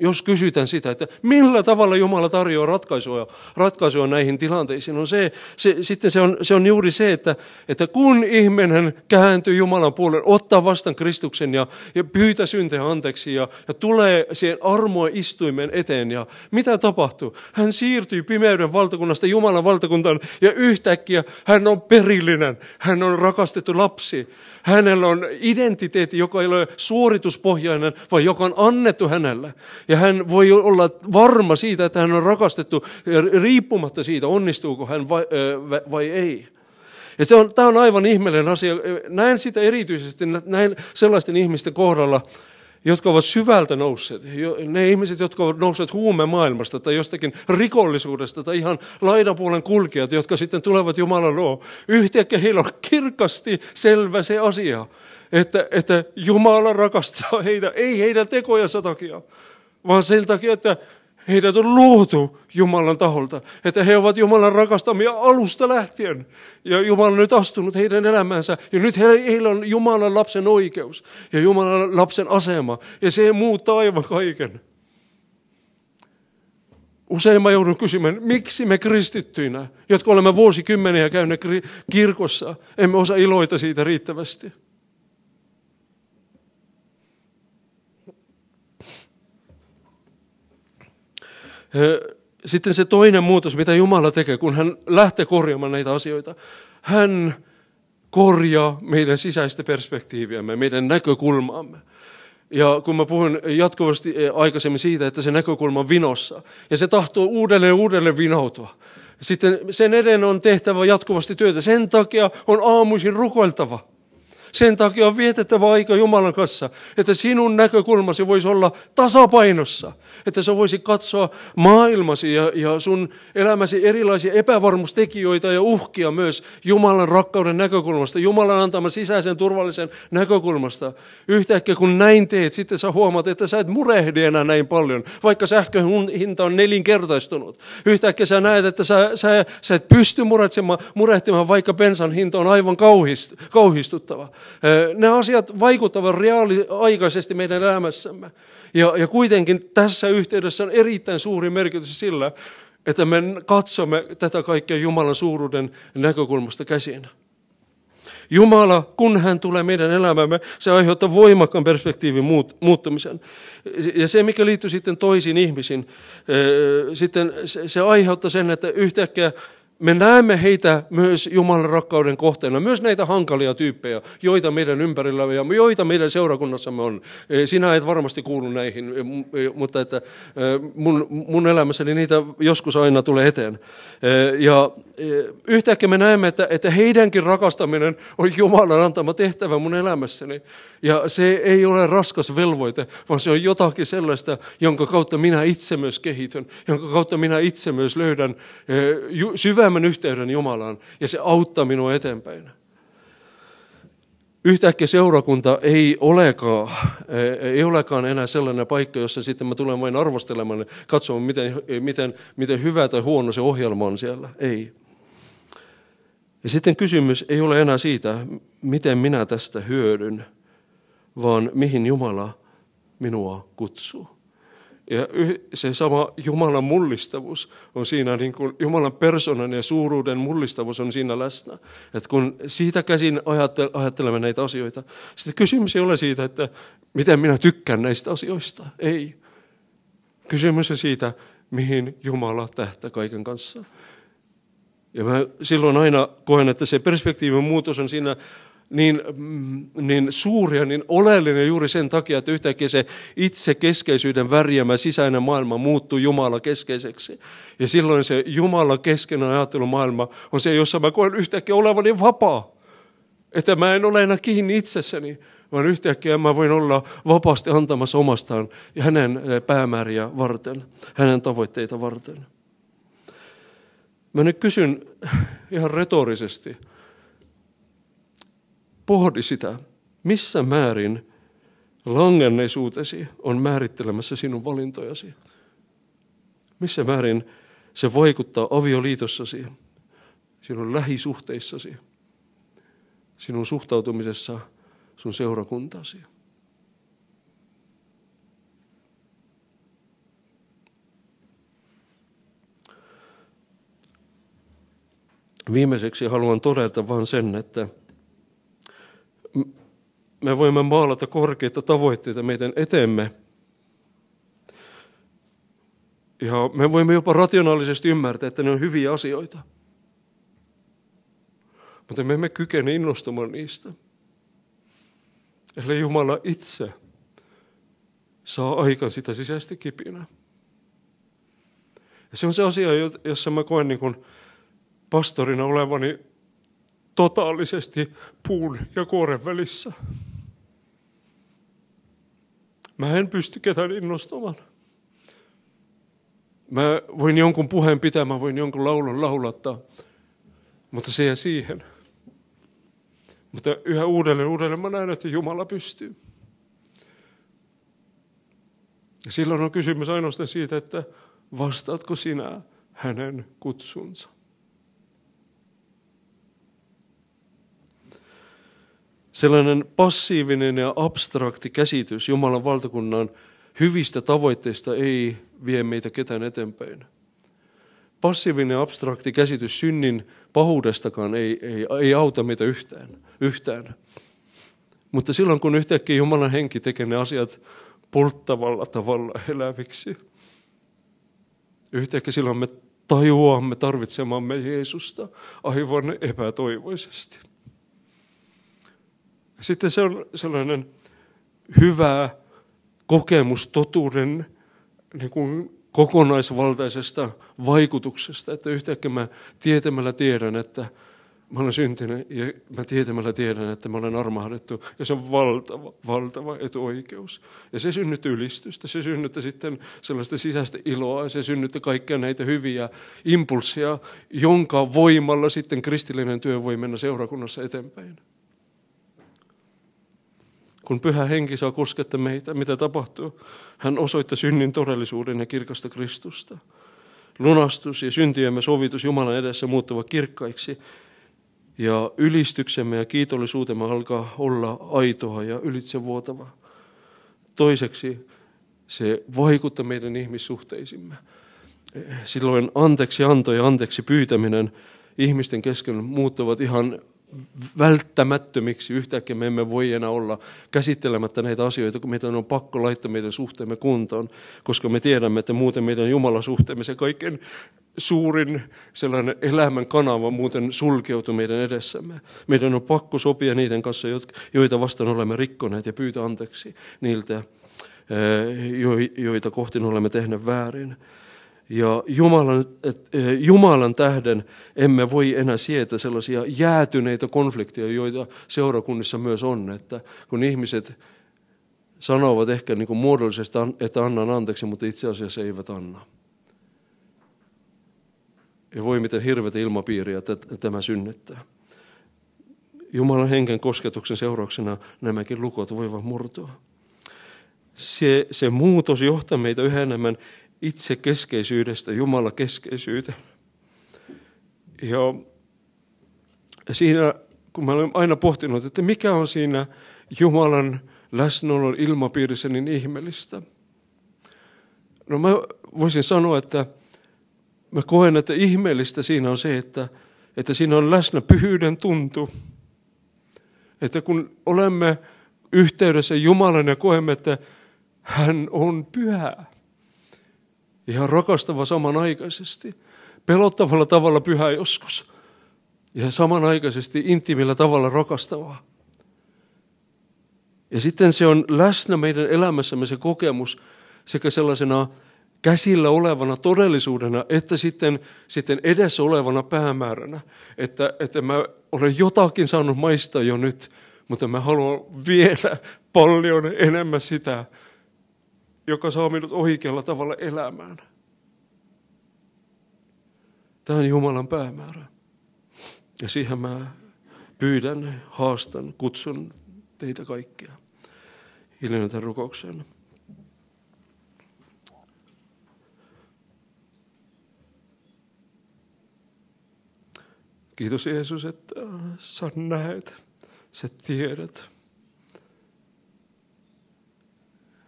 jos kysytään sitä, että millä tavalla Jumala tarjoaa ratkaisua, ratkaisua näihin tilanteisiin, on se, se, sitten se on, se on juuri se, että, että kun ihminen kääntyy Jumalan puolelle, ottaa vastaan Kristuksen ja, ja pyytää syntejä anteeksi ja, ja tulee siihen armoa istuimen eteen ja mitä tapahtuu? Hän siirtyy pimeyden valtakunnasta Jumalan valtakuntaan ja yhtäkkiä hän on perillinen, hän on rakastettu lapsi. Hänellä on identiteetti, joka ei ole suorituspohjainen, vaan joka on annettu hänelle. Ja hän voi olla varma siitä, että hän on rakastettu riippumatta siitä, onnistuuko hän vai, vai ei. Ja se on, tämä on aivan ihmeellinen asia. Näen sitä erityisesti näin sellaisten ihmisten kohdalla, jotka ovat syvältä nousseet. Ne ihmiset, jotka ovat nousseet huumemaailmasta tai jostakin rikollisuudesta tai ihan laidapuolen kulkijat, jotka sitten tulevat Jumalan luo. Yhtäkkiä heillä on kirkasti selvä se asia, että, että Jumala rakastaa heitä, ei heidän tekojensa takia, vaan sen takia, että heidät on luotu Jumalan taholta, että he ovat Jumalan rakastamia alusta lähtien. Ja Jumala on nyt astunut heidän elämäänsä. Ja nyt heillä on Jumalan lapsen oikeus ja Jumalan lapsen asema. Ja se muuttaa aivan kaiken. Usein mä joudun kysymään, miksi me kristittyinä, jotka olemme vuosikymmeniä käyneet kirkossa, emme osaa iloita siitä riittävästi. Sitten se toinen muutos, mitä Jumala tekee, kun hän lähtee korjaamaan näitä asioita. Hän korjaa meidän sisäistä perspektiiviämme, meidän näkökulmaamme. Ja kun mä puhun jatkuvasti aikaisemmin siitä, että se näkökulma on vinossa, ja se tahtoo uudelleen uudelleen vinoutua. Sitten sen eden on tehtävä jatkuvasti työtä. Sen takia on aamuisin rukoiltava. Sen takia on vietettävä aika Jumalan kanssa, että sinun näkökulmasi voisi olla tasapainossa. Että sä voisi katsoa maailmasi ja, ja sun elämäsi erilaisia epävarmuustekijöitä ja uhkia myös Jumalan rakkauden näkökulmasta, Jumalan antama sisäisen turvallisen näkökulmasta. Yhtäkkiä kun näin teet, sitten sä huomaat, että sä et murehdi enää näin paljon, vaikka sähkön hinta on nelinkertaistunut. Yhtäkkiä sä näet, että sä, sä, sä et pysty murehtimaan, vaikka bensan hinta on aivan kauhist, kauhistuttava. Ne asiat vaikuttavat reaaliaikaisesti meidän elämässämme. Ja, ja kuitenkin tässä yhteydessä on erittäin suuri merkitys sillä, että me katsomme tätä kaikkea Jumalan suuruuden näkökulmasta käsin. Jumala, kun hän tulee meidän elämämme, se aiheuttaa voimakkaan perspektiivin muuttumisen. Ja se, mikä liittyy sitten toisiin ihmisiin, sitten se aiheuttaa sen, että yhtäkkiä me näemme heitä myös Jumalan rakkauden kohteena, myös näitä hankalia tyyppejä, joita meidän ympärillä ja joita meidän seurakunnassamme on. E, sinä et varmasti kuulu näihin, e, e, mutta että mun, mun elämässäni niitä joskus aina tulee eteen. Ja yhtäkkiä me näemme, että, että heidänkin rakastaminen on Jumalan antama tehtävä mun elämässäni. Ja se ei ole raskas velvoite, vaan se on jotakin sellaista, jonka kautta minä itse myös kehityn, jonka kautta minä itse myös löydän syvemmän yhteyden Jumalaan, ja se auttaa minua eteenpäin. Yhtäkkiä seurakunta ei olekaan, ei olekaan enää sellainen paikka, jossa sitten mä tulen vain arvostelemaan, katsomaan miten, miten, miten hyvä tai huono se ohjelma on siellä. Ei. Ja sitten kysymys ei ole enää siitä, miten minä tästä hyödyn, vaan mihin Jumala minua kutsuu. Ja se sama Jumalan mullistavuus on siinä, niin kuin Jumalan persoonan ja suuruuden mullistavuus on siinä läsnä. Että kun siitä käsin ajattelemme näitä asioita, sitten kysymys ei ole siitä, että miten minä tykkään näistä asioista. Ei. Kysymys on siitä, mihin Jumala tähtää kaiken kanssa. Ja mä silloin aina koen, että se perspektiivin muutos on siinä niin, mm, niin suuri ja niin oleellinen juuri sen takia, että yhtäkkiä se itse keskeisyyden värjämä sisäinen maailma muuttuu Jumala keskeiseksi. Ja silloin se Jumala keskeinen ajattelumaailma on se, jossa mä koen yhtäkkiä olevani vapaa. Että mä en ole enää kiinni itsessäni, vaan yhtäkkiä mä voin olla vapaasti antamassa omastaan ja hänen päämääriä varten, hänen tavoitteita varten. Mä nyt kysyn ihan retorisesti, pohdi sitä, missä määrin langenneisuutesi on määrittelemässä sinun valintojasi. Missä määrin se vaikuttaa avioliitossasi, sinun lähisuhteissasi, sinun suhtautumisessa sun seurakuntasi. Viimeiseksi haluan todeta vain sen, että me voimme maalata korkeita tavoitteita meidän eteemme. Ja me voimme jopa rationaalisesti ymmärtää, että ne on hyviä asioita. Mutta me emme kykene innostumaan niistä. Eli Jumala itse saa aikaan sitä sisäistä kipinä. Ja se on se asia, jossa mä koen niin kuin pastorina olevani totaalisesti puun ja kuoren välissä. Mä en pysty ketään innostamaan. Mä voin jonkun puheen pitää, mä voin jonkun laulun laulattaa, mutta se jää siihen. Mutta yhä uudelleen uudelleen mä näen, että Jumala pystyy. Ja silloin on kysymys ainoastaan siitä, että vastaatko sinä hänen kutsunsa. Sellainen passiivinen ja abstrakti käsitys Jumalan valtakunnan hyvistä tavoitteista ei vie meitä ketään eteenpäin. Passiivinen ja abstrakti käsitys synnin pahuudestakaan ei, ei, ei auta meitä yhtään, yhtään. Mutta silloin kun yhtäkkiä Jumalan henki tekee ne asiat polttavalla tavalla eläviksi, yhtäkkiä silloin me tajuamme tarvitsemamme Jeesusta aivan epätoivoisesti. Sitten se on sellainen hyvä kokemus totuuden niin kuin kokonaisvaltaisesta vaikutuksesta, että yhtäkkiä mä tietämällä tiedän, että mä olen syntinen ja mä tietämällä tiedän, että mä olen armahdettu ja se on valtava, valtava etuoikeus. Ja se synnyttää ylistystä, se synnyttää sitten sellaista sisäistä iloa ja se synnyttää kaikkia näitä hyviä impulsseja, jonka voimalla sitten kristillinen työ voi mennä seurakunnassa eteenpäin kun pyhä henki saa koskettaa meitä, mitä tapahtuu? Hän osoittaa synnin todellisuuden ja kirkasta Kristusta. Lunastus ja syntiemme sovitus Jumalan edessä muuttuvat kirkkaiksi ja ylistyksemme ja kiitollisuutemme alkaa olla aitoa ja ylitsevuotava. Toiseksi se vaikuttaa meidän ihmissuhteisimme. Silloin anteeksi anto ja anteeksi pyytäminen ihmisten kesken muuttuvat ihan välttämättömiksi. Yhtäkkiä me emme voi enää olla käsittelemättä näitä asioita, kun meidän on pakko laittaa meidän suhteemme kuntoon, koska me tiedämme, että muuten meidän Jumalan suhteemme se kaiken suurin sellainen elämän kanava muuten sulkeutuu meidän edessämme. Meidän on pakko sopia niiden kanssa, joita vastaan olemme rikkoneet ja pyytää anteeksi niiltä, eh, joita kohti olemme tehneet väärin. Ja Jumalan, eh, Jumalan tähden emme voi enää sietää sellaisia jäätyneitä konflikteja, joita seurakunnissa myös on. Että kun ihmiset sanovat ehkä niin kuin muodollisesti, että annan anteeksi, mutta itse asiassa eivät anna. Ja voi miten hirveitä ilmapiiriä tämä synnyttää. Jumalan henken kosketuksen seurauksena nämäkin lukot voivat murtua. Se, se muutos johtaa meitä yhä enemmän itse keskeisyydestä Jumala keskeisyyteen. Ja siinä, kun mä olen aina pohtinut, että mikä on siinä Jumalan läsnäolon ilmapiirissä niin ihmeellistä. No mä voisin sanoa, että mä koen, että ihmeellistä siinä on se, että, että siinä on läsnä pyhyyden tuntu. Että kun olemme yhteydessä Jumalan ja koemme, että hän on pyhä, Ihan rakastava samanaikaisesti. Pelottavalla tavalla pyhä joskus. Ja samanaikaisesti intiimillä tavalla rakastava. Ja sitten se on läsnä meidän elämässämme se kokemus sekä sellaisena käsillä olevana todellisuudena, että sitten, sitten edessä olevana päämääränä. Että, että mä olen jotakin saanut maistaa jo nyt, mutta mä haluan vielä paljon enemmän sitä, joka saa minut oikealla tavalla elämään. Tämä on Jumalan päämäärä. Ja siihen mä pyydän, haastan, kutsun teitä kaikkia. Hiljennetä rukoukseen. Kiitos Jeesus, että sä näet, sä tiedät,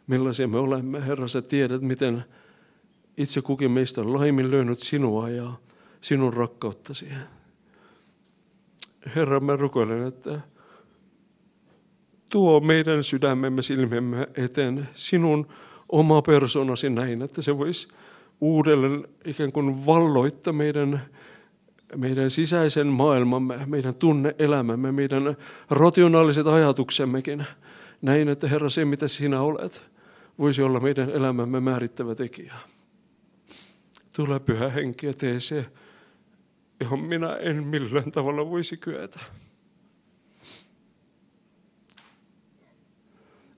millaisia me olemme. Herra, sä tiedät, miten itse kukin meistä on laiminlyönyt sinua ja sinun rakkauttasi. Herra, mä rukoilen, että tuo meidän sydämemme silmiemme eteen sinun oma persoonasi näin, että se voisi uudelleen ikään kuin valloittaa meidän, meidän sisäisen maailmamme, meidän tunneelämämme, meidän rationaaliset ajatuksemmekin. Näin, että Herra, se mitä sinä olet, voisi olla meidän elämämme määrittävä tekijä. Tule pyhä henki ja tee se, johon minä en millään tavalla voisi kyetä.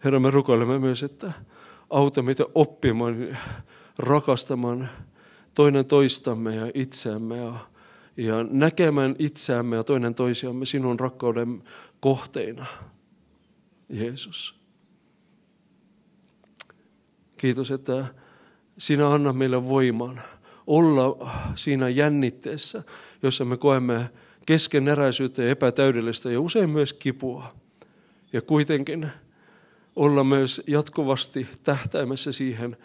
Herra, me rukoilemme myös, että auta meitä oppimaan, rakastamaan toinen toistamme ja itseämme ja, ja näkemään itseämme ja toinen toisiamme sinun rakkauden kohteina. Jeesus. Kiitos, että sinä anna meille voiman olla siinä jännitteessä, jossa me koemme keskeneräisyyttä ja epätäydellistä ja usein myös kipua. Ja kuitenkin olla myös jatkuvasti tähtäimessä siihen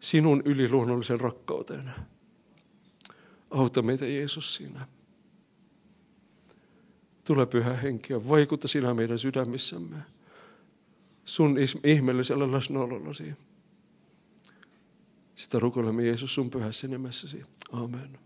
sinun yliluonnollisen rakkauteen. Auta meitä Jeesus siinä. Tule pyhä henki ja vaikuta sinä meidän sydämissämme sun ihmeellisellä läsnäolollasi. Sitä rukoilemme Jeesus sun pyhässä nimessäsi. Amen.